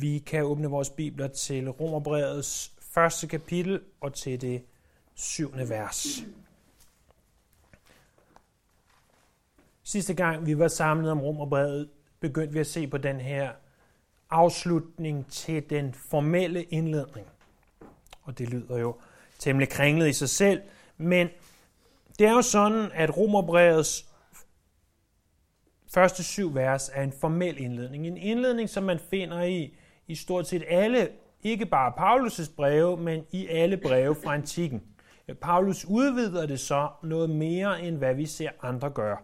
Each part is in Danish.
Vi kan åbne vores bibler til Romerbrevets første kapitel og til det syvende vers. Sidste gang vi var samlet om Romerbrevet, begyndte vi at se på den her afslutning til den formelle indledning. Og det lyder jo temmelig kringlet i sig selv, men det er jo sådan, at Romerbrevets første syv vers er en formel indledning. En indledning, som man finder i, i stort set alle, ikke bare Paulus' breve, men i alle breve fra antikken. Paulus udvider det så noget mere, end hvad vi ser andre gøre.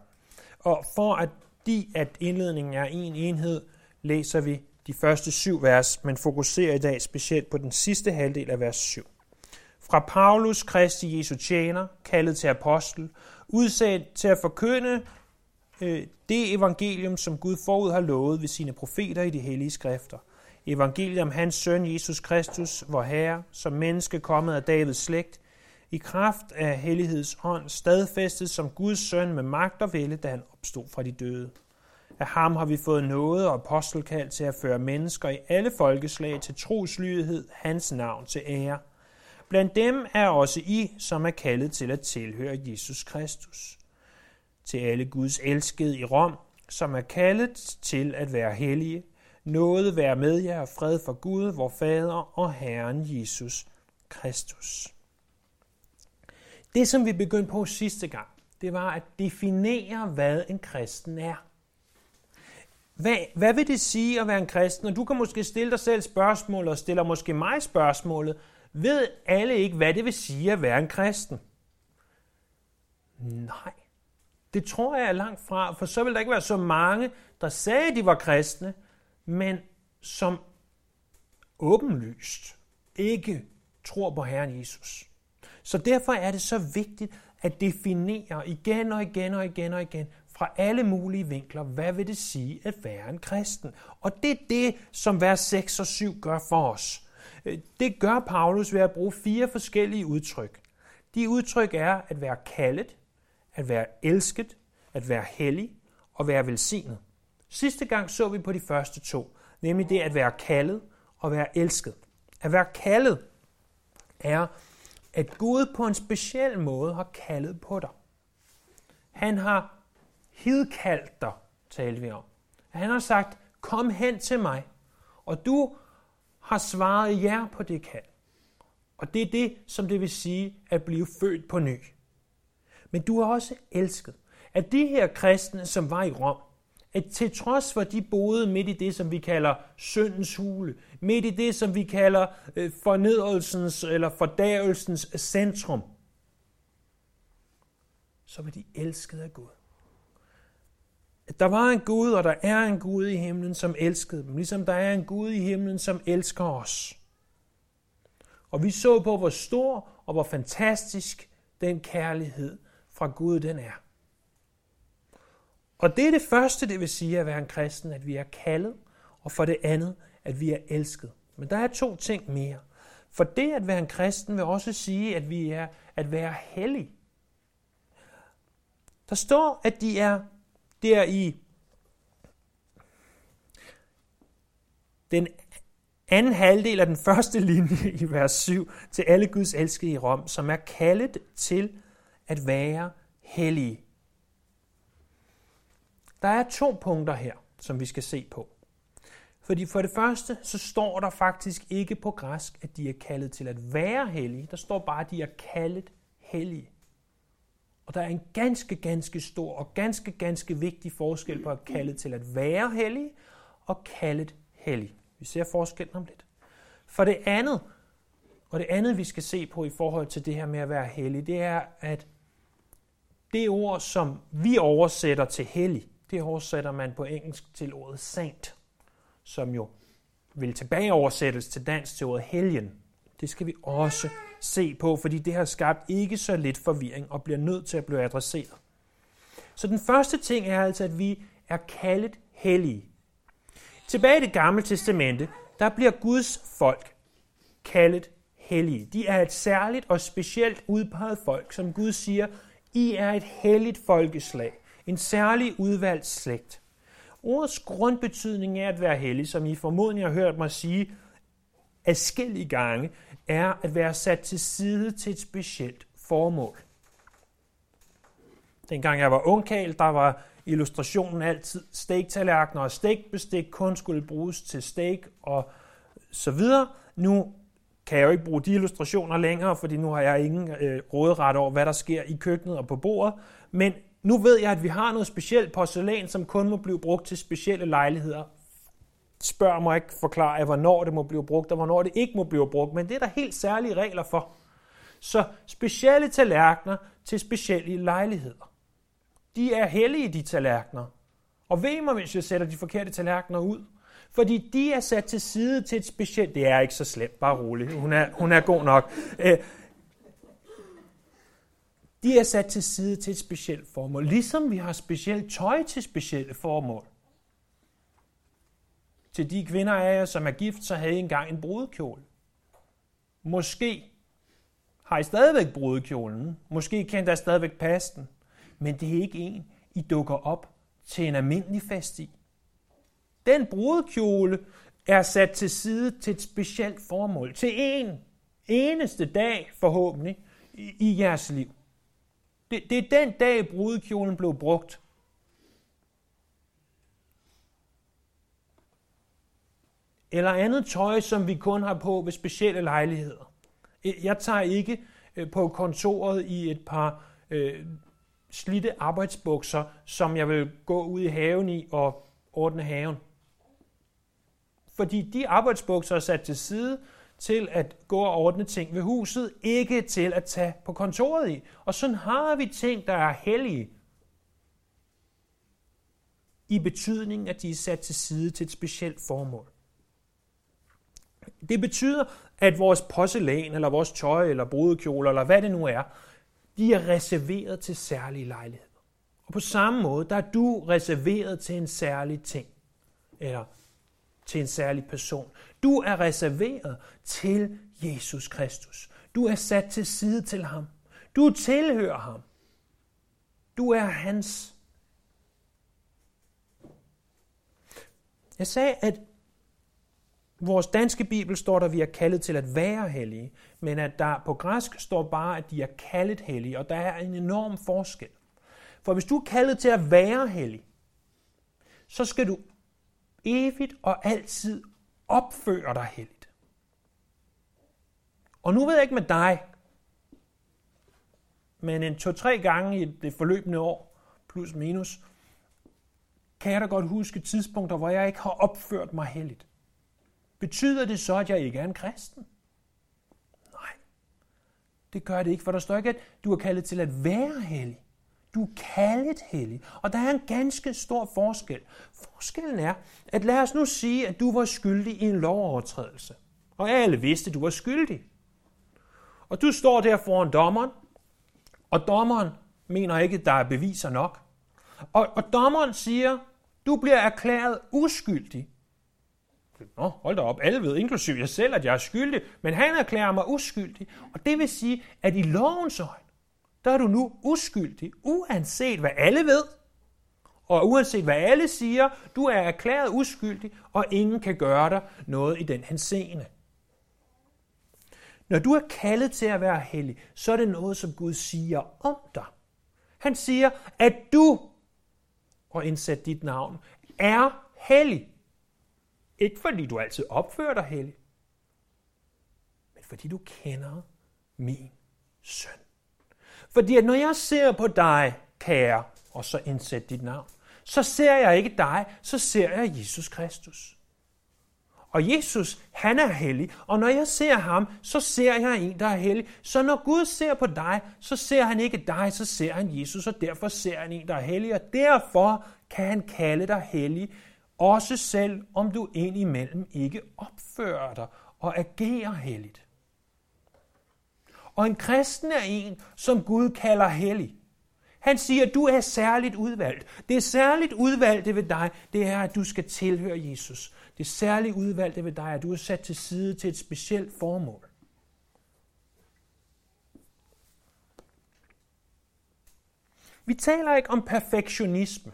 Og for at de, at indledningen er en enhed, læser vi de første syv vers, men fokuserer i dag specielt på den sidste halvdel af vers 7. Fra Paulus, Kristi Jesu tjener, kaldet til apostel, udsendt til at forkynde øh, det evangelium, som Gud forud har lovet ved sine profeter i de hellige skrifter. Evangeliet om hans søn Jesus Kristus, vor Herre, som menneske kommet af Davids slægt, i kraft af helligheds ånd, stadfæstet som Guds søn med magt og vælde, da han opstod fra de døde. Af ham har vi fået noget og apostelkald til at føre mennesker i alle folkeslag til troslydighed, hans navn til ære. Blandt dem er også I, som er kaldet til at tilhøre Jesus Kristus. Til alle Guds elskede i Rom, som er kaldet til at være hellige, noget være med jer og fred for Gud, vor Fader og Herren Jesus Kristus. Det, som vi begyndte på sidste gang, det var at definere, hvad en kristen er. Hvad, hvad vil det sige at være en kristen? Og du kan måske stille dig selv spørgsmål, og stiller måske mig spørgsmålet. Ved alle ikke, hvad det vil sige at være en kristen? Nej, det tror jeg er langt fra, for så vil der ikke være så mange, der sagde, at de var kristne, men som åbenlyst ikke tror på Herren Jesus. Så derfor er det så vigtigt at definere igen og igen og igen og igen fra alle mulige vinkler, hvad vil det sige at være en kristen? Og det er det, som vers 6 og 7 gør for os. Øh, det gør Paulus ved at bruge fire forskellige udtryk. De udtryk er at være kaldet, at være elsket, at være hellig og være velsignet. Sidste gang så vi på de første to, nemlig det at være kaldet og være elsket. At være kaldet er, at Gud på en speciel måde har kaldet på dig. Han har hidkaldt dig, talte vi om. Han har sagt, kom hen til mig, og du har svaret ja på det kald. Og det er det, som det vil sige at blive født på ny. Men du er også elsket. At de her kristne, som var i Rom, at til trods for, at de boede midt i det, som vi kalder syndens hule, midt i det, som vi kalder øh, fornedrelsens eller fordavelsens centrum, så var de elsket af Gud. At der var en Gud, og der er en Gud i himlen, som elskede dem, ligesom der er en Gud i himlen, som elsker os. Og vi så på, hvor stor og hvor fantastisk den kærlighed fra Gud den er. Og det er det første, det vil sige at være en kristen, at vi er kaldet, og for det andet, at vi er elsket. Men der er to ting mere. For det at være en kristen vil også sige, at vi er at være hellig. Der står, at de er der i den anden halvdel af den første linje i vers 7 til alle Guds elskede i Rom, som er kaldet til at være hellige. Der er to punkter her, som vi skal se på. Fordi for det første, så står der faktisk ikke på græsk, at de er kaldet til at være hellige. Der står bare, at de er kaldet hellige. Og der er en ganske, ganske stor og ganske, ganske vigtig forskel på at kaldet til at være hellig og kaldet hellig. Vi ser forskellen om lidt. For det andet, og det andet vi skal se på i forhold til det her med at være hellig, det er, at det ord, som vi oversætter til hellig, det oversætter man på engelsk til ordet saint, som jo vil tilbage oversættes til dansk til ordet helgen. Det skal vi også se på, fordi det har skabt ikke så lidt forvirring og bliver nødt til at blive adresseret. Så den første ting er altså, at vi er kaldet hellige. Tilbage i det gamle testamente, der bliver Guds folk kaldet hellige. De er et særligt og specielt udpeget folk, som Gud siger, I er et helligt folkeslag, en særlig udvalgt slægt. Ordets grundbetydning er at være hellig, som I formodentlig har hørt mig sige adskillige gange, er at være sat til side til et specielt formål. Dengang jeg var ungkal, der var illustrationen altid steak-tallerkener og steakbestik kun skulle bruges til steak og så videre. Nu kan jeg jo ikke bruge de illustrationer længere, fordi nu har jeg ingen øh, råderet over, hvad der sker i køkkenet og på bordet. Men nu ved jeg, at vi har noget specielt porcelæn, som kun må blive brugt til specielle lejligheder. Spørg mig ikke forklare, hvornår det må blive brugt, og hvornår det ikke må blive brugt, men det er der helt særlige regler for. Så specielle tallerkener til specielle lejligheder. De er hellige, de tallerkener. Og ved mig, hvis jeg sætter de forkerte tallerkener ud. Fordi de er sat til side til et specielt... Det er ikke så slemt, bare roligt. Hun er, hun er god nok. Øh, de er sat til side til et specielt formål. Ligesom vi har specielt tøj til specielle formål. Til de kvinder af jer, som er gift, så havde I engang en brudekjole. Måske har I stadigvæk brudekjolen. Måske kan der stadigvæk passe den. Men det er ikke en, I dukker op til en almindelig fest i. Den brudekjole er sat til side til et specielt formål. Til en eneste dag forhåbentlig i, i jeres liv. Det, det er den dag, brudekjolen blev brugt. Eller andet tøj, som vi kun har på ved specielle lejligheder. Jeg tager ikke øh, på kontoret i et par øh, slidte arbejdsbukser, som jeg vil gå ud i haven i og ordne haven. Fordi de arbejdsbukser er sat til side til at gå og ordne ting ved huset, ikke til at tage på kontoret i. Og sådan har vi ting, der er hellige, i betydningen, at de er sat til side til et specielt formål. Det betyder, at vores porcelæn, eller vores tøj, eller brudekjole, eller hvad det nu er, de er reserveret til særlige lejligheder. Og på samme måde, der er du reserveret til en særlig ting, eller til en særlig person. Du er reserveret til Jesus Kristus. Du er sat til side til ham. Du tilhører ham. Du er hans. Jeg sagde, at vores danske bibel står der, at vi er kaldet til at være hellige, men at der på græsk står bare, at de er kaldet hellige, og der er en enorm forskel. For hvis du er kaldet til at være hellig, så skal du evigt og altid opfører dig helligt. Og nu ved jeg ikke med dig, men en to-tre gange i det forløbende år, plus minus, kan jeg da godt huske tidspunkter, hvor jeg ikke har opført mig helligt. Betyder det så, at jeg ikke er en kristen? Nej, det gør det ikke, for der står ikke, at du er kaldet til at være hellig. Du er kaldet hellig. Og der er en ganske stor forskel. Forskellen er, at lad os nu sige, at du var skyldig i en lovovertrædelse. Og alle vidste, at du var skyldig. Og du står der foran dommeren, og dommeren mener ikke, at der er beviser nok. Og, og dommeren siger, du bliver erklæret uskyldig. Nå, hold da op, alle ved, inklusive jeg selv, at jeg er skyldig, men han erklærer mig uskyldig. Og det vil sige, at i lovens øjne, der er du nu uskyldig, uanset hvad alle ved, og uanset hvad alle siger, du er erklæret uskyldig, og ingen kan gøre dig noget i den henseende. Når du er kaldet til at være hellig, så er det noget, som Gud siger om dig. Han siger, at du, og indsæt dit navn, er hellig. Ikke fordi du altid opfører dig hellig, men fordi du kender min søn. Fordi at når jeg ser på dig, kære, og så indsæt dit navn, så ser jeg ikke dig, så ser jeg Jesus Kristus. Og Jesus, han er hellig, og når jeg ser ham, så ser jeg en, der er hellig. Så når Gud ser på dig, så ser han ikke dig, så ser han Jesus, og derfor ser han en, der er hellig, og derfor kan han kalde dig hellig, også selv om du indimellem ikke opfører dig og agerer helligt. Og en kristen er en, som Gud kalder hellig. Han siger, at du er særligt udvalgt. Det er særligt udvalgte ved dig, det er, at du skal tilhøre Jesus. Det er særligt udvalgte ved dig, at du er sat til side til et specielt formål. Vi taler ikke om perfektionisme.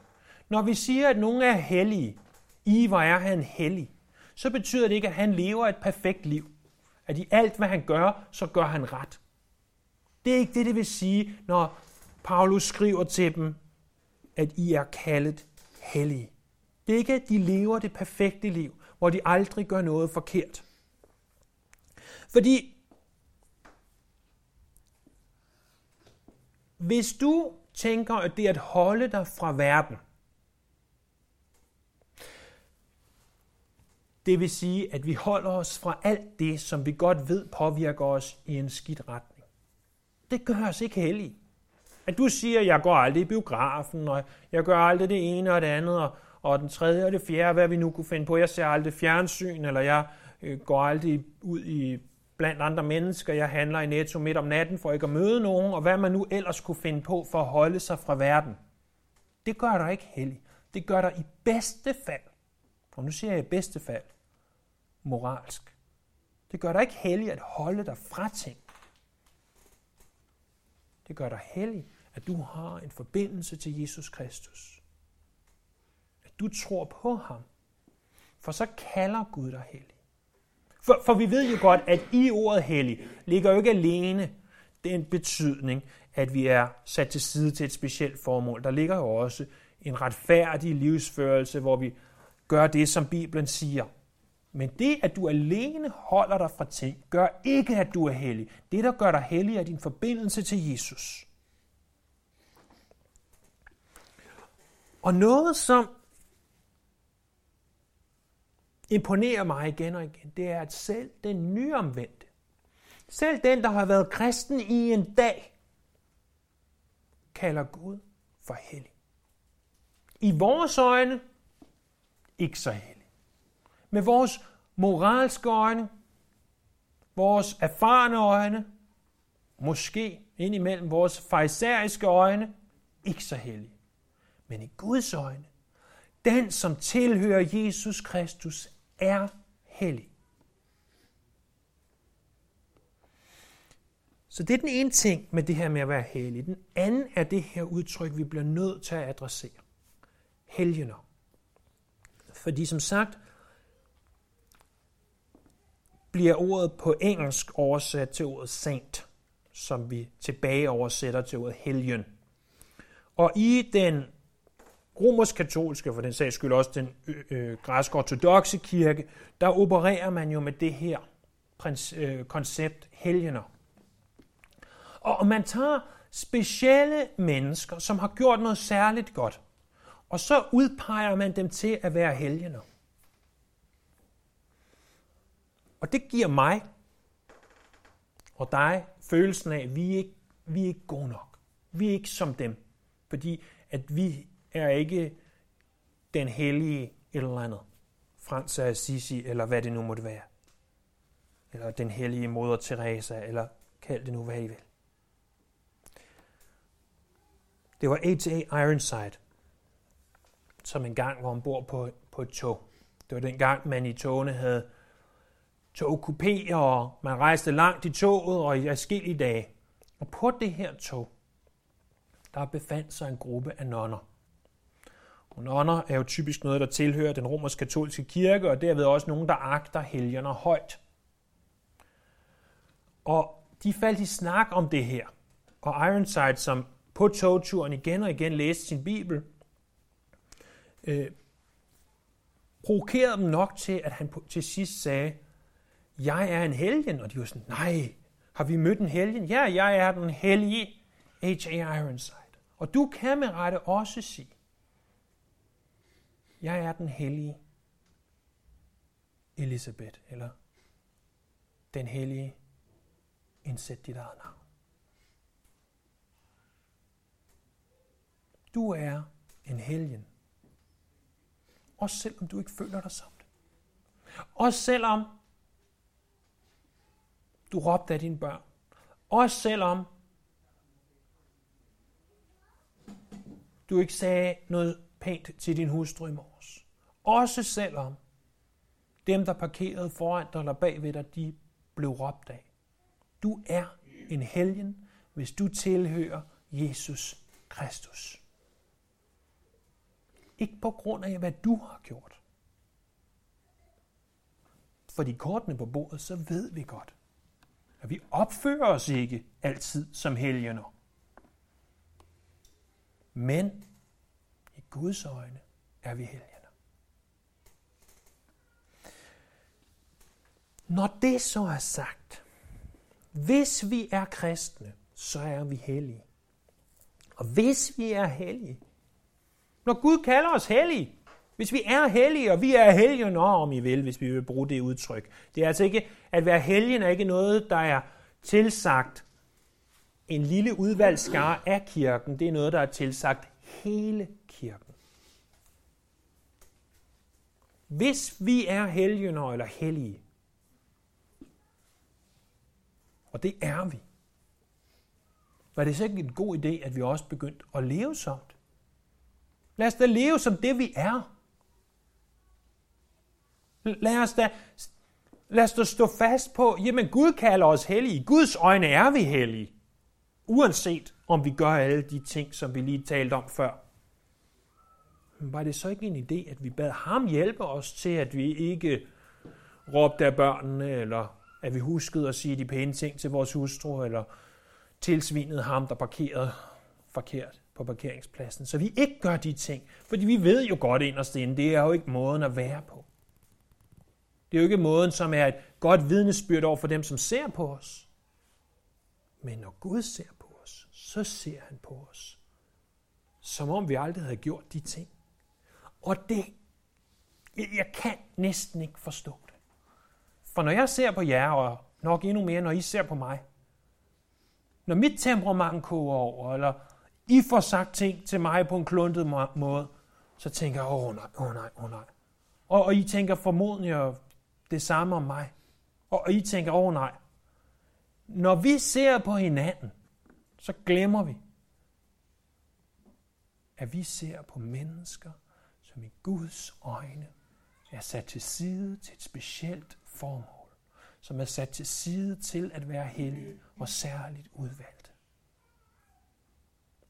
Når vi siger, at nogen er hellige, i hvor er han hellig, så betyder det ikke, at han lever et perfekt liv. At i alt, hvad han gør, så gør han ret. Det er ikke det, det vil sige, når Paulus skriver til dem, at I er kaldet hellige. Det er ikke, at de lever det perfekte liv, hvor de aldrig gør noget forkert. Fordi hvis du tænker, at det er at holde dig fra verden, det vil sige, at vi holder os fra alt det, som vi godt ved påvirker os i en skidt retning. Det gør os ikke heldige. At du siger, at jeg går aldrig i biografen, og jeg gør aldrig det ene og det andet, og, og den tredje og det fjerde, hvad vi nu kunne finde på. Jeg ser aldrig fjernsyn, eller jeg øh, går aldrig ud i blandt andre mennesker. Jeg handler i Netto midt om natten for ikke at møde nogen, og hvad man nu ellers kunne finde på for at holde sig fra verden. Det gør dig ikke heldig. Det gør dig i bedste fald, og nu siger jeg i bedste fald, moralsk. Det gør dig ikke heldig at holde dig fra ting. Det gør dig hellig, at du har en forbindelse til Jesus Kristus. At du tror på ham. For så kalder Gud dig hellig. For, for vi ved jo godt, at i ordet hellig ligger jo ikke alene den betydning, at vi er sat til side til et specielt formål. Der ligger jo også en retfærdig livsførelse, hvor vi gør det, som Bibelen siger. Men det, at du alene holder dig fra ting, gør ikke, at du er hellig. Det, der gør dig hellig, er din forbindelse til Jesus. Og noget, som imponerer mig igen og igen, det er, at selv den nyomvendte, selv den, der har været kristen i en dag, kalder Gud for hellig. I vores øjne, ikke så hellig. Med vores moralske øjne, vores erfarne øjne, måske indimellem vores fejseriske øjne, ikke så hellig. Men i Guds øjne, den som tilhører Jesus Kristus, er hellig. Så det er den ene ting med det her med at være hellig. Den anden er det her udtryk, vi bliver nødt til at adressere. Helgener. Fordi som sagt, bliver ordet på engelsk oversat til ordet saint, som vi tilbage oversætter til ordet helgen. Og i den romersk-katolske, for den sags skyld også den øh, græsk-ortodoxe kirke, der opererer man jo med det her prins, øh, koncept helgener. Og man tager specielle mennesker, som har gjort noget særligt godt, og så udpeger man dem til at være helgener. Og det giver mig og dig følelsen af, at vi ikke, vi er ikke gode nok. Vi er ikke som dem. Fordi at vi er ikke den hellige eller andet. Frans af Assisi, eller hvad det nu måtte være. Eller den hellige moder Teresa, eller kald det nu, hvad I vil. Det var A.T.A. Ironside, som engang var ombord på, på et tog. Det var dengang, man i togene havde togkupéer, og man rejste langt i toget og i forskellige dage. Og på det her tog, der befandt sig en gruppe af nonner. Og nonner er jo typisk noget, der tilhører den romersk-katolske kirke, og derved også nogen, der agter helgerne højt. Og de faldt i snak om det her. Og Ironside, som på togturen igen og igen læste sin bibel, øh, provokerede dem nok til, at han til sidst sagde, jeg er en helgen. Og de var sådan, nej, har vi mødt en helgen? Ja, jeg er den hellige H.A. Ironside. Og du kan med rette også sige, jeg er den hellige Elisabeth, eller den hellige, indsæt dit eget navn. Du er en helgen. Også selvom du ikke føler dig som det. Også selvom du råbte af dine børn. Også selvom du ikke sagde noget pænt til din hustru i morges. Også selvom dem, der parkerede foran dig eller bagved dig, de blev råbt af. Du er en helgen, hvis du tilhører Jesus Kristus. Ikke på grund af, hvad du har gjort. For de kortene på bordet, så ved vi godt, at vi opfører os ikke altid som helgener. Men i Guds øjne er vi helgener. Når det så er sagt, hvis vi er kristne, så er vi hellige. Og hvis vi er hellige, når Gud kalder os hellige, hvis vi er hellige, og vi er hellige, når om I vil, hvis vi vil bruge det udtryk. Det er altså ikke, at være helgen er ikke noget, der er tilsagt en lille udvalgskare af kirken. Det er noget, der er tilsagt hele kirken. Hvis vi er helgener eller hellige, og det er vi, var det så ikke en god idé, at vi også begyndte at leve som det? Lad os da leve som det, vi er. Lad os da, lad os da stå fast på, jamen Gud kalder os hellige. I Guds øjne er vi hellige. Uanset om vi gør alle de ting, som vi lige talte om før. Men var det så ikke en idé, at vi bad ham hjælpe os til, at vi ikke råbte af børnene, eller at vi huskede at sige de pæne ting til vores hustru, eller tilsvinede ham, der parkerede forkert på parkeringspladsen. Så vi ikke gør de ting, fordi vi ved jo godt inderst inde, det er jo ikke måden at være på. Det er jo ikke måden, som er et godt vidnesbyrd over for dem, som ser på os. Men når Gud ser på os, så ser han på os. Som om vi aldrig havde gjort de ting. Og det, jeg kan næsten ikke forstå det. For når jeg ser på jer, og nok endnu mere, når I ser på mig, når mit temperament koger over, eller I får sagt ting til mig på en kluntet måde, så tænker jeg, åh oh, nej, åh oh, nej, åh oh, nej. Og, og I tænker formodentlig det samme om mig. Og, og I tænker, åh oh, nej. Når vi ser på hinanden, så glemmer vi, at vi ser på mennesker, som i Guds øjne er sat til side til et specielt formål, som er sat til side til at være hellige og særligt udvalgt.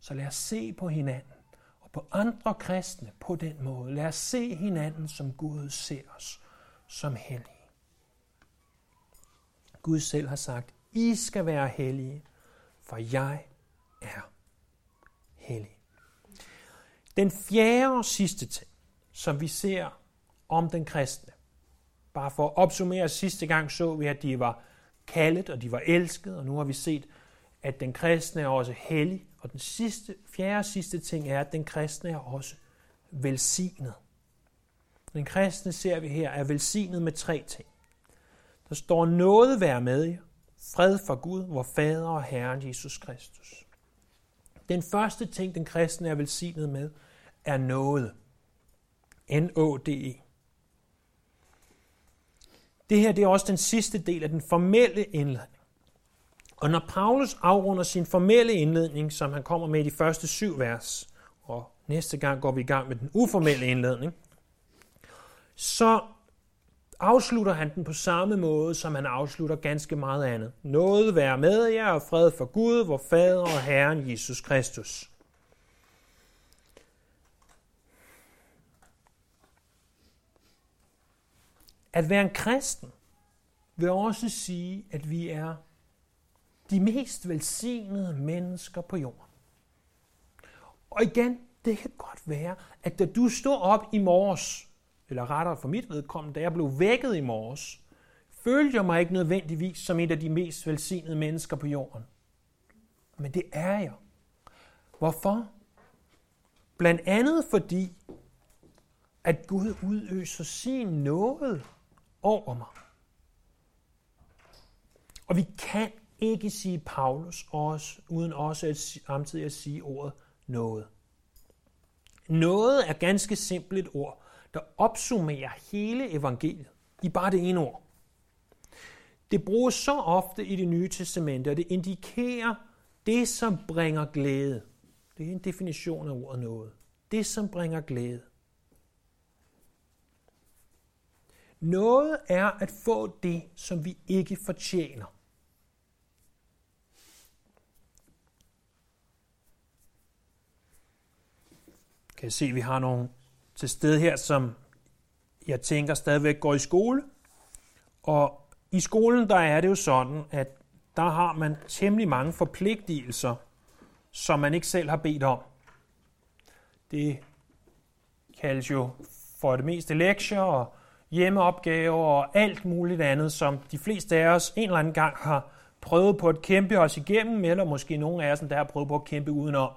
Så lad os se på hinanden og på andre kristne på den måde. Lad os se hinanden, som Gud ser os, som hellige. Gud selv har sagt, I skal være hellige, for jeg er hellig. Den fjerde og sidste ting, som vi ser om den kristne, bare for at opsummere, sidste gang så vi, at de var kaldet, og de var elsket, og nu har vi set, at den kristne er også hellig. Og den sidste, fjerde og sidste ting er, at den kristne er også velsignet. Den kristne ser vi her er velsignet med tre ting. Der står noget være med jer, fred for Gud, vor Fader og Herren Jesus Kristus. Den første ting, den kristne er velsignet med, er noget. N-O-D-E. Det her det er også den sidste del af den formelle indledning. Og når Paulus afrunder sin formelle indledning, som han kommer med i de første syv vers, og næste gang går vi i gang med den uformelle indledning, så afslutter han den på samme måde, som han afslutter ganske meget andet. Noget være med jer og fred for Gud, vor Fader og Herren Jesus Kristus. At være en kristen vil også sige, at vi er de mest velsignede mennesker på jorden. Og igen, det kan godt være, at da du står op i morges, eller rettere for mit vedkommende, da jeg blev vækket i morges, følte jeg mig ikke nødvendigvis som et af de mest velsignede mennesker på jorden. Men det er jeg. Hvorfor? Blandt andet fordi, at Gud udøser sin nåde over mig. Og vi kan ikke sige Paulus også, uden også at samtidig at sige ordet noget. Noget er ganske simpelt et ord, der opsummerer hele evangeliet i bare det ene ord. Det bruges så ofte i det nye testamente, og det indikerer det, som bringer glæde. Det er en definition af ordet noget. Det, som bringer glæde. Noget er at få det, som vi ikke fortjener. Kan jeg se, at vi har nogle til stede her, som jeg tænker stadigvæk går i skole. Og i skolen, der er det jo sådan, at der har man temmelig mange forpligtelser, som man ikke selv har bedt om. Det kaldes jo for det meste lektier og hjemmeopgaver og alt muligt andet, som de fleste af os en eller anden gang har prøvet på at kæmpe os igennem, eller måske nogle af os, der har prøvet på at kæmpe udenom.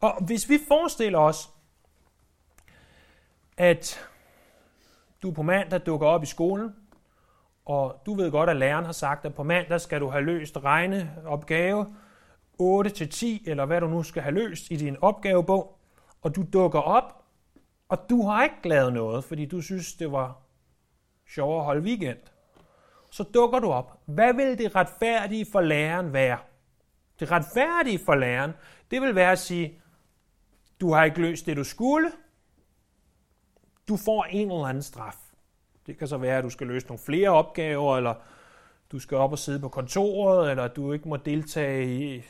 Og hvis vi forestiller os, at du på mandag dukker op i skolen, og du ved godt, at læreren har sagt, at på mandag skal du have løst regneopgave 8-10, eller hvad du nu skal have løst i din opgavebog, og du dukker op, og du har ikke lavet noget, fordi du synes, det var sjovere at holde weekend. Så dukker du op. Hvad vil det retfærdige for læreren være? Det retfærdige for læreren, det vil være at sige, du har ikke løst det, du skulle. Du får en eller anden straf. Det kan så være, at du skal løse nogle flere opgaver, eller du skal op og sidde på kontoret, eller du ikke må deltage i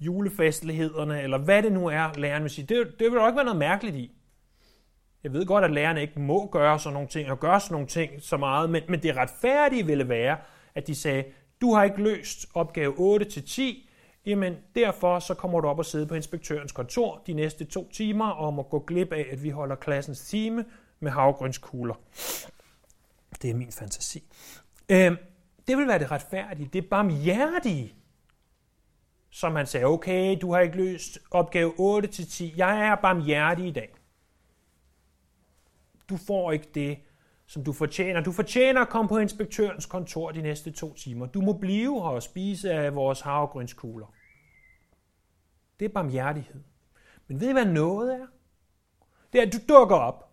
julefestlighederne, eller hvad det nu er, læreren vil sige. Det, det vil der ikke være noget mærkeligt i. Jeg ved godt, at lærerne ikke må gøre sådan nogle ting, og gøre sådan nogle ting så meget, men, men det retfærdige ville være, at de sagde, du har ikke løst opgave 8-10, jamen derfor så kommer du op og sidde på inspektørens kontor de næste to timer, og må gå glip af, at vi holder klassens time med havgrønskugler. Det er min fantasi. Øh, det vil være det retfærdige, det barmhjertige, som han sagde, okay, du har ikke løst opgave 8-10, jeg er barmhjertig i dag. Du får ikke det, som du fortjener. Du fortjener at komme på inspektørens kontor de næste to timer. Du må blive her og spise af vores havregrynskugler. Det er barmhjertighed. Men ved I, hvad noget er? Det er, at du dukker op.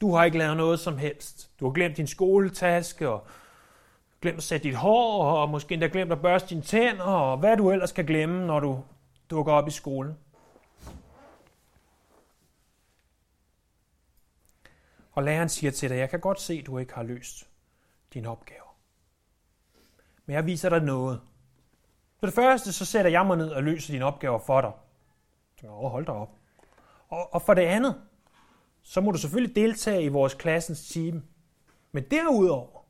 Du har ikke lavet noget som helst. Du har glemt din skoletaske, og glemt at sætte dit hår, og måske endda glemt at børste dine tænder, og hvad du ellers kan glemme, når du dukker op i skolen. Og læreren siger til dig, jeg kan godt se, at du ikke har løst dine opgaver. Men jeg viser dig noget. For det første, så sætter jeg mig ned og løser dine opgaver for dig. Så hold dig op. Og, og for det andet, så må du selvfølgelig deltage i vores klassens team. Men derudover,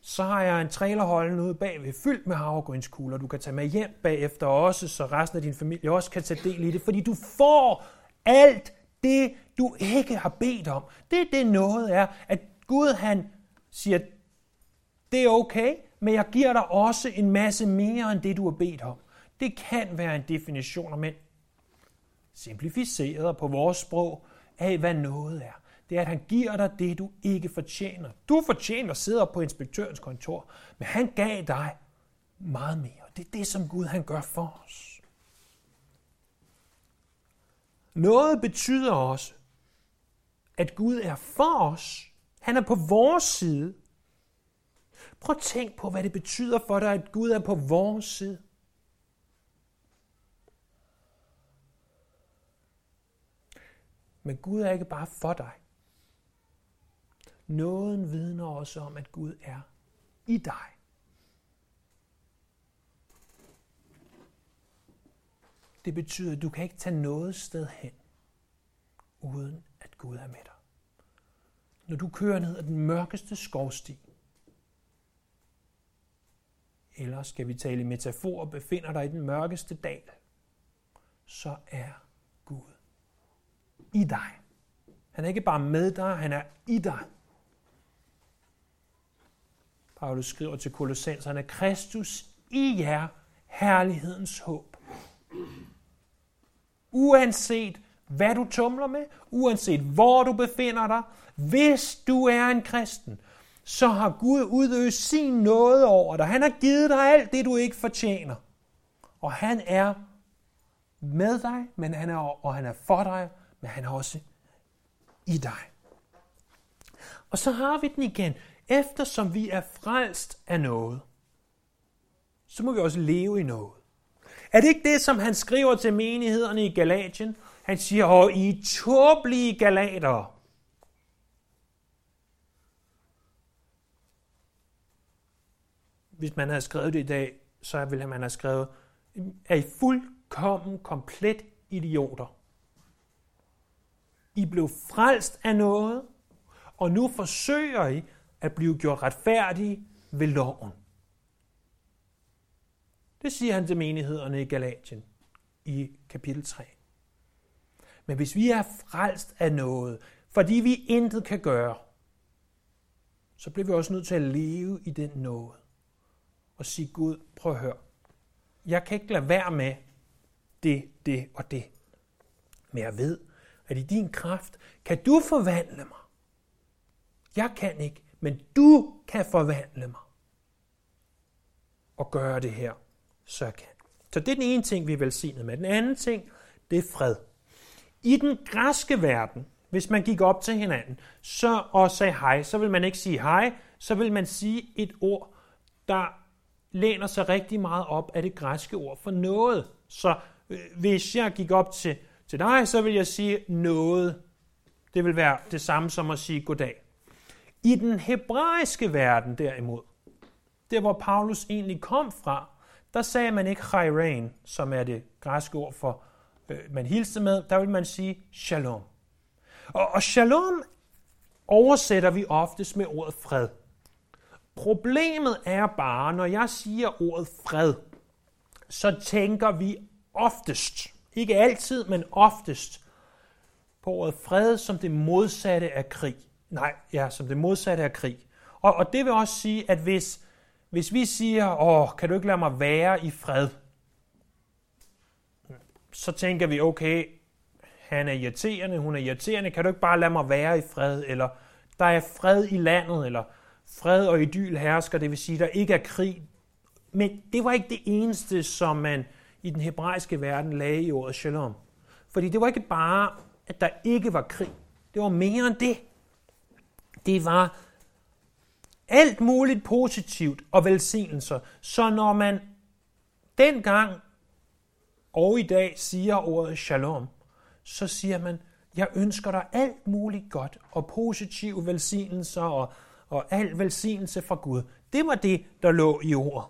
så har jeg en trailerholden ude bagved, fyldt med havregrynskugler. Du kan tage med hjem bagefter også, så resten af din familie også kan tage del i det, fordi du får alt det, du ikke har bedt om. Det det noget er, at Gud han siger, det er okay, men jeg giver dig også en masse mere end det, du har bedt om. Det kan være en definition, men simplificeret på vores sprog af, hvad noget er. Det er, at han giver dig det, du ikke fortjener. Du fortjener at sidde op på inspektørens kontor, men han gav dig meget mere. Det er det, som Gud han gør for os. Noget betyder også, at Gud er for os. Han er på vores side. Prøv at tænk på, hvad det betyder for dig, at Gud er på vores side. Men Gud er ikke bare for dig. Nåden vidner også om, at Gud er i dig. Det betyder, at du kan ikke tage noget sted hen, uden at Gud er med dig. Når du kører ned ad den mørkeste skovsti, eller skal vi tale i metafor, befinder dig i den mørkeste dal, så er Gud i dig. Han er ikke bare med dig, han er i dig. Paulus skriver til Kolossenserne, Kristus i jer, herlighedens håb. Uanset hvad du tumler med, uanset hvor du befinder dig, hvis du er en kristen, så har Gud udøst sin nåde over dig. Han har givet dig alt det, du ikke fortjener. Og han er med dig, men han er, og han er for dig, men han er også i dig. Og så har vi den igen. Eftersom vi er frelst af noget, så må vi også leve i noget. Er det ikke det, som han skriver til menighederne i Galatien? Han siger, og I tåbelige galater. Hvis man havde skrevet det i dag, så ville man have skrevet, er I fuldkommen komplet idioter. I blev frelst af noget, og nu forsøger I at blive gjort retfærdige ved loven. Det siger han til menighederne i Galatien i kapitel 3. Men hvis vi er frelst af noget, fordi vi intet kan gøre, så bliver vi også nødt til at leve i den noget. Og sige, Gud, prøv at høre. Jeg kan ikke lade være med det, det og det. Men jeg ved, at i din kraft kan du forvandle mig. Jeg kan ikke, men du kan forvandle mig. Og gøre det her, så kan. Så det er den ene ting, vi er velsignet med. Den anden ting, det er fred. I den græske verden, hvis man gik op til hinanden så, og sagde hej, så vil man ikke sige hej, så vil man sige et ord, der læner sig rigtig meget op af det græske ord for noget. Så øh, hvis jeg gik op til, til dig, så vil jeg sige noget. Det vil være det samme som at sige goddag. I den hebraiske verden derimod, der hvor Paulus egentlig kom fra, der sagde man ikke chairein, som er det græske ord for, øh, man hilste med, der vil man sige shalom. Og, og shalom oversætter vi oftest med ordet fred. Problemet er bare, når jeg siger ordet fred, så tænker vi oftest, ikke altid, men oftest, på ordet fred som det modsatte af krig. Nej, ja, som det modsatte af krig. Og, og det vil også sige, at hvis, hvis vi siger, åh, kan du ikke lade mig være i fred? Så tænker vi, okay, han er irriterende, hun er irriterende, kan du ikke bare lade mig være i fred? Eller der er fred i landet, eller fred og idyl hersker, det vil sige, der ikke er krig. Men det var ikke det eneste, som man i den hebraiske verden lagde i ordet shalom. Fordi det var ikke bare, at der ikke var krig. Det var mere end det. Det var alt muligt positivt og velsignelser. Så når man dengang og i dag siger ordet shalom, så siger man, jeg ønsker dig alt muligt godt og positive velsignelser og, og al velsignelse fra Gud. Det var det, der lå i ordet.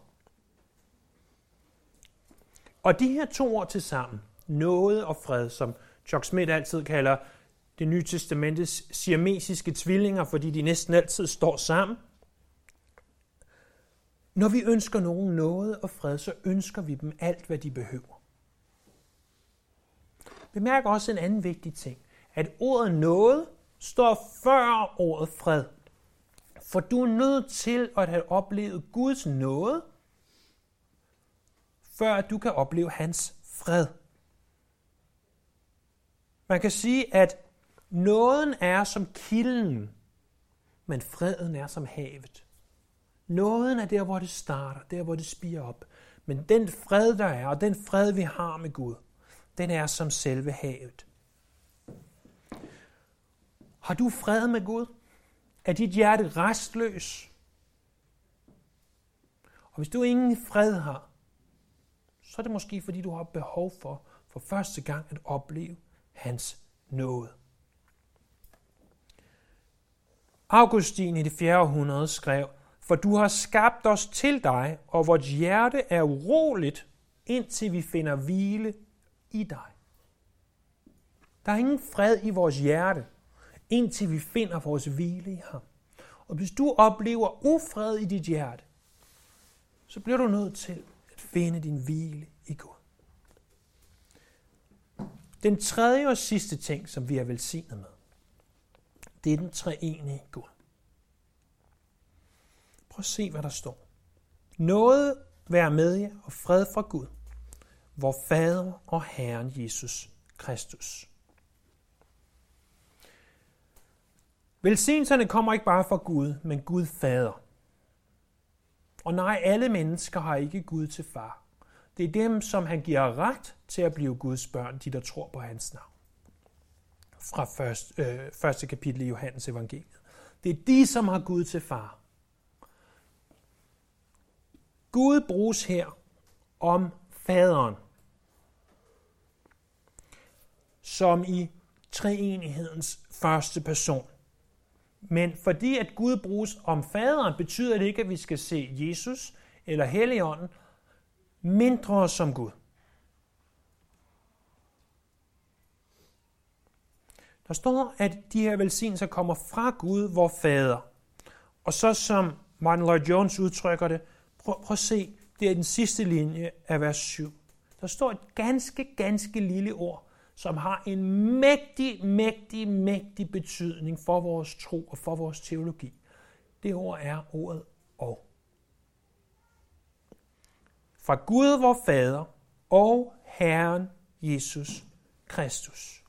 Og de her to ord til sammen, noget og fred, som Chuck Smith altid kalder det nye testamentets siamesiske tvillinger, fordi de næsten altid står sammen. Når vi ønsker nogen noget og fred, så ønsker vi dem alt, hvad de behøver. Bemærk også en anden vigtig ting, at ordet noget står før ordet fred. For du er nødt til at have oplevet Guds nåde, før du kan opleve hans fred. Man kan sige, at nåden er som kilden, men freden er som havet. Nåden er der, hvor det starter, der, hvor det spiger op. Men den fred, der er, og den fred, vi har med Gud, den er som selve havet. Har du fred med Gud? Er dit hjerte restløs? Og hvis du ingen fred har, så er det måske fordi du har behov for for første gang at opleve hans nåde. Augustin i det 4. århundrede skrev, for du har skabt os til dig, og vores hjerte er uroligt, indtil vi finder hvile i dig. Der er ingen fred i vores hjerte, indtil vi finder vores hvile i ham. Og hvis du oplever ufred i dit hjerte, så bliver du nødt til at finde din hvile i Gud. Den tredje og sidste ting, som vi er velsignet med, det er den treenige Gud. Prøv at se, hvad der står. Noget være med jer og fred fra Gud, vor Fader og Herren Jesus Kristus. Velsignelserne kommer ikke bare fra Gud, men Gud Fader. Og nej, alle mennesker har ikke Gud til far. Det er dem, som han giver ret til at blive Guds børn, de der tror på hans navn. Fra første, øh, første kapitel i Johannes evangeliet. Det er de, som har Gud til far. Gud bruges her om faderen, som i treenighedens første person. Men fordi at Gud bruges om faderen, betyder det ikke, at vi skal se Jesus eller Helligånden mindre som Gud. Der står, at de her velsignelser kommer fra Gud, vor Fader. Og så som Martin Lloyd Jones udtrykker det, prøv, prøv at se, det er den sidste linje af vers 7. Der står et ganske, ganske lille ord, som har en mægtig, mægtig, mægtig betydning for vores tro og for vores teologi. Det ord er ordet og. Fra Gud, vor Fader, og Herren Jesus Kristus.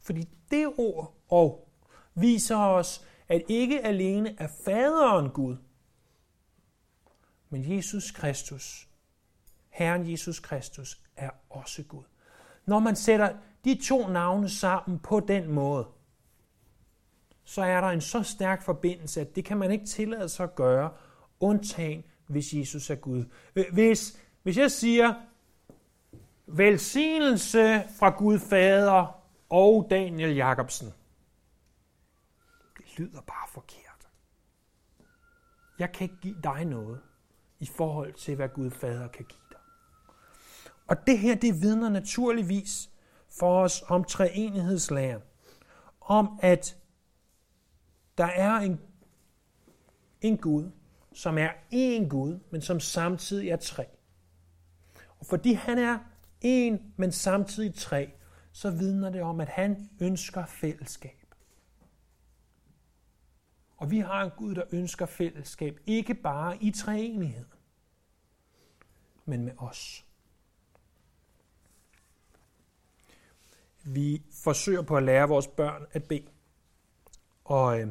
Fordi det ord og viser os, at ikke alene er faderen Gud, men Jesus Kristus, Herren Jesus Kristus, er også Gud. Når man sætter de to navne sammen på den måde, så er der en så stærk forbindelse, at det kan man ikke tillade sig at gøre, undtagen hvis Jesus er Gud. Øh, hvis, hvis jeg siger, velsignelse fra Gud Fader og Daniel Jacobsen, lyder bare forkert. Jeg kan ikke give dig noget i forhold til, hvad Gud Fader kan give dig. Og det her, det vidner naturligvis for os om treenighedslæren. Om at der er en, en Gud, som er én Gud, men som samtidig er tre. Og fordi han er én, men samtidig tre, så vidner det om, at han ønsker fællesskab. Og vi har en Gud, der ønsker fællesskab, ikke bare i treenighed, men med os. Vi forsøger på at lære vores børn at bede. Og øh,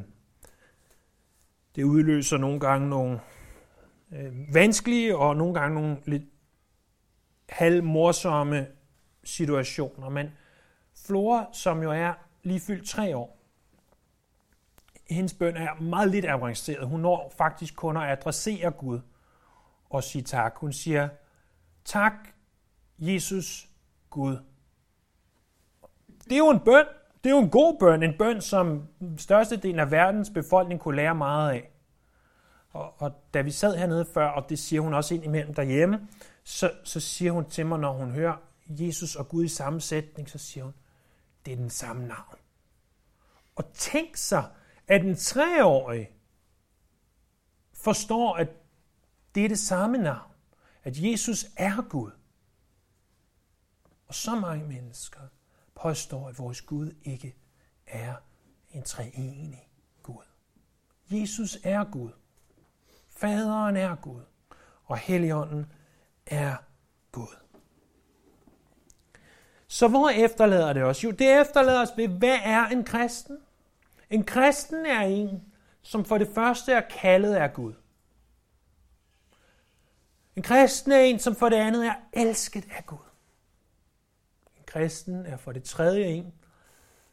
det udløser nogle gange nogle øh, vanskelige og nogle gange nogle lidt halvmorsomme situationer. Men Flora, som jo er lige fyldt tre år, hendes bøn er meget lidt avanceret. Hun når faktisk kun at adressere Gud og sige tak. Hun siger, tak, Jesus, Gud. Det er jo en bøn. Det er jo en god bøn. En bøn, som størstedelen af verdens befolkning kunne lære meget af. Og, og da vi sad hernede før, og det siger hun også ind imellem derhjemme, så, så siger hun til mig, når hun hører Jesus og Gud i samme sætning, så siger hun, det er den samme navn. Og tænk sig, at en treårig forstår, at det er det samme navn. At Jesus er Gud. Og så mange mennesker påstår, at vores Gud ikke er en treenig Gud. Jesus er Gud. Faderen er Gud. Og Helligånden er Gud. Så hvor efterlader det os? Jo, det efterlader os ved, hvad er en kristen? En kristen er en, som for det første er kaldet af Gud. En kristen er en, som for det andet er elsket af Gud. En kristen er for det tredje en,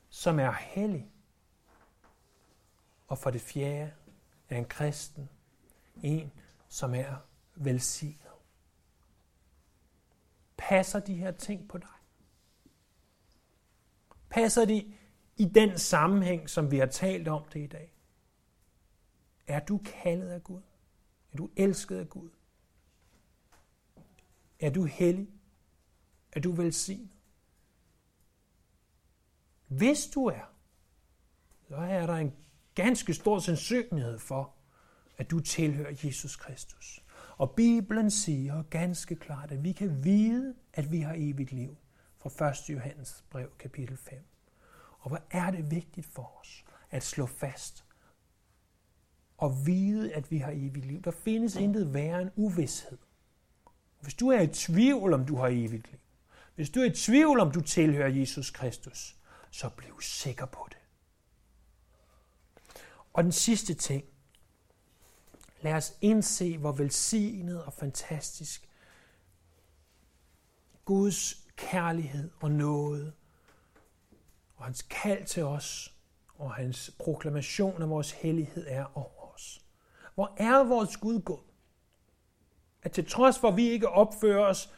som er hellig. Og for det fjerde er en kristen en, som er velsignet. Passer de her ting på dig? Passer de i den sammenhæng, som vi har talt om det i dag? Er du kaldet af Gud? Er du elsket af Gud? Er du hellig? Er du velsignet? Hvis du er, så er der en ganske stor sandsynlighed for, at du tilhører Jesus Kristus. Og Bibelen siger ganske klart, at vi kan vide, at vi har evigt liv. Fra 1. Johannes brev, kapitel 5. Og hvor er det vigtigt for os at slå fast og vide, at vi har evigt liv. Der findes intet værre end uvidshed. Hvis du er i tvivl, om du har evigt liv, hvis du er i tvivl, om du tilhører Jesus Kristus, så bliv sikker på det. Og den sidste ting. Lad os indse, hvor velsignet og fantastisk Guds kærlighed og nåde og hans kald til os og hans proklamation af vores hellighed er over os. Hvor er vores Gud god? At til trods for, at vi ikke opfører os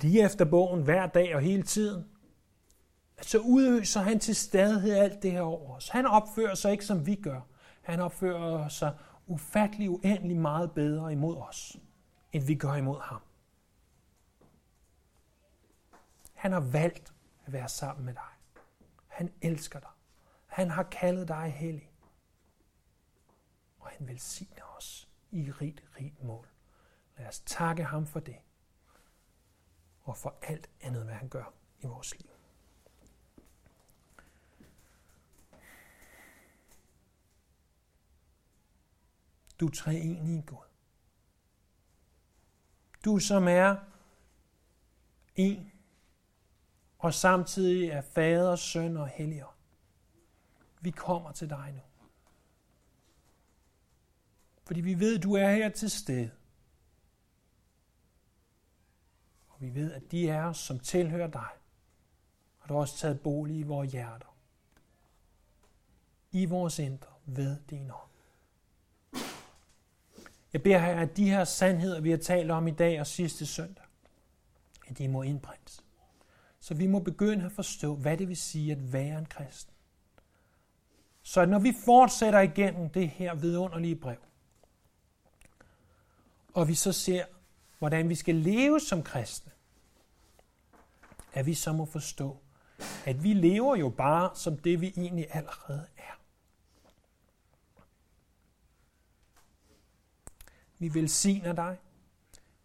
lige efter bogen hver dag og hele tiden, at så udøser han til stadighed alt det her over os. Han opfører sig ikke, som vi gør. Han opfører sig ufattelig, uendelig meget bedre imod os, end vi gør imod ham. Han har valgt at være sammen med dig. Han elsker dig. Han har kaldet dig hellig. Og han velsigner os i rigt, rigt mål. Lad os takke ham for det. Og for alt andet, hvad han gør i vores liv. Du er treenig Gud. Du som er en, og samtidig er fader, søn og helligånd. Vi kommer til dig nu. Fordi vi ved, at du er her til stede. Og vi ved, at de er os, som tilhører dig, har du også taget bolig i vores hjerter. I vores indre ved din ånd. Jeg beder her, at de her sandheder, vi har talt om i dag og sidste søndag, at de må indprintes. Så vi må begynde at forstå, hvad det vil sige at være en kristen. Så når vi fortsætter igennem det her vidunderlige brev, og vi så ser, hvordan vi skal leve som kristne, at vi så må forstå, at vi lever jo bare som det, vi egentlig allerede er. Vi velsigner dig.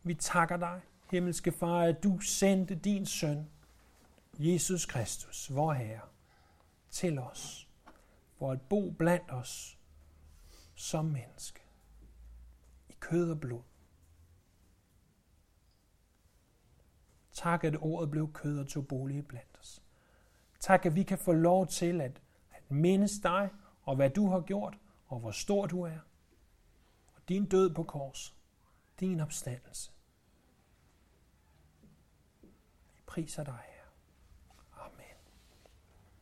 Vi takker dig, himmelske Far, at du sendte din søn, Jesus Kristus, vor Herre, til os, for at bo blandt os som menneske, i kød og blod. Tak, at ordet blev kød og tog bolig blandt os. Tak, at vi kan få lov til at, at mindes dig og hvad du har gjort, og hvor stor du er. Og din død på kors, din opstandelse. Vi priser dig,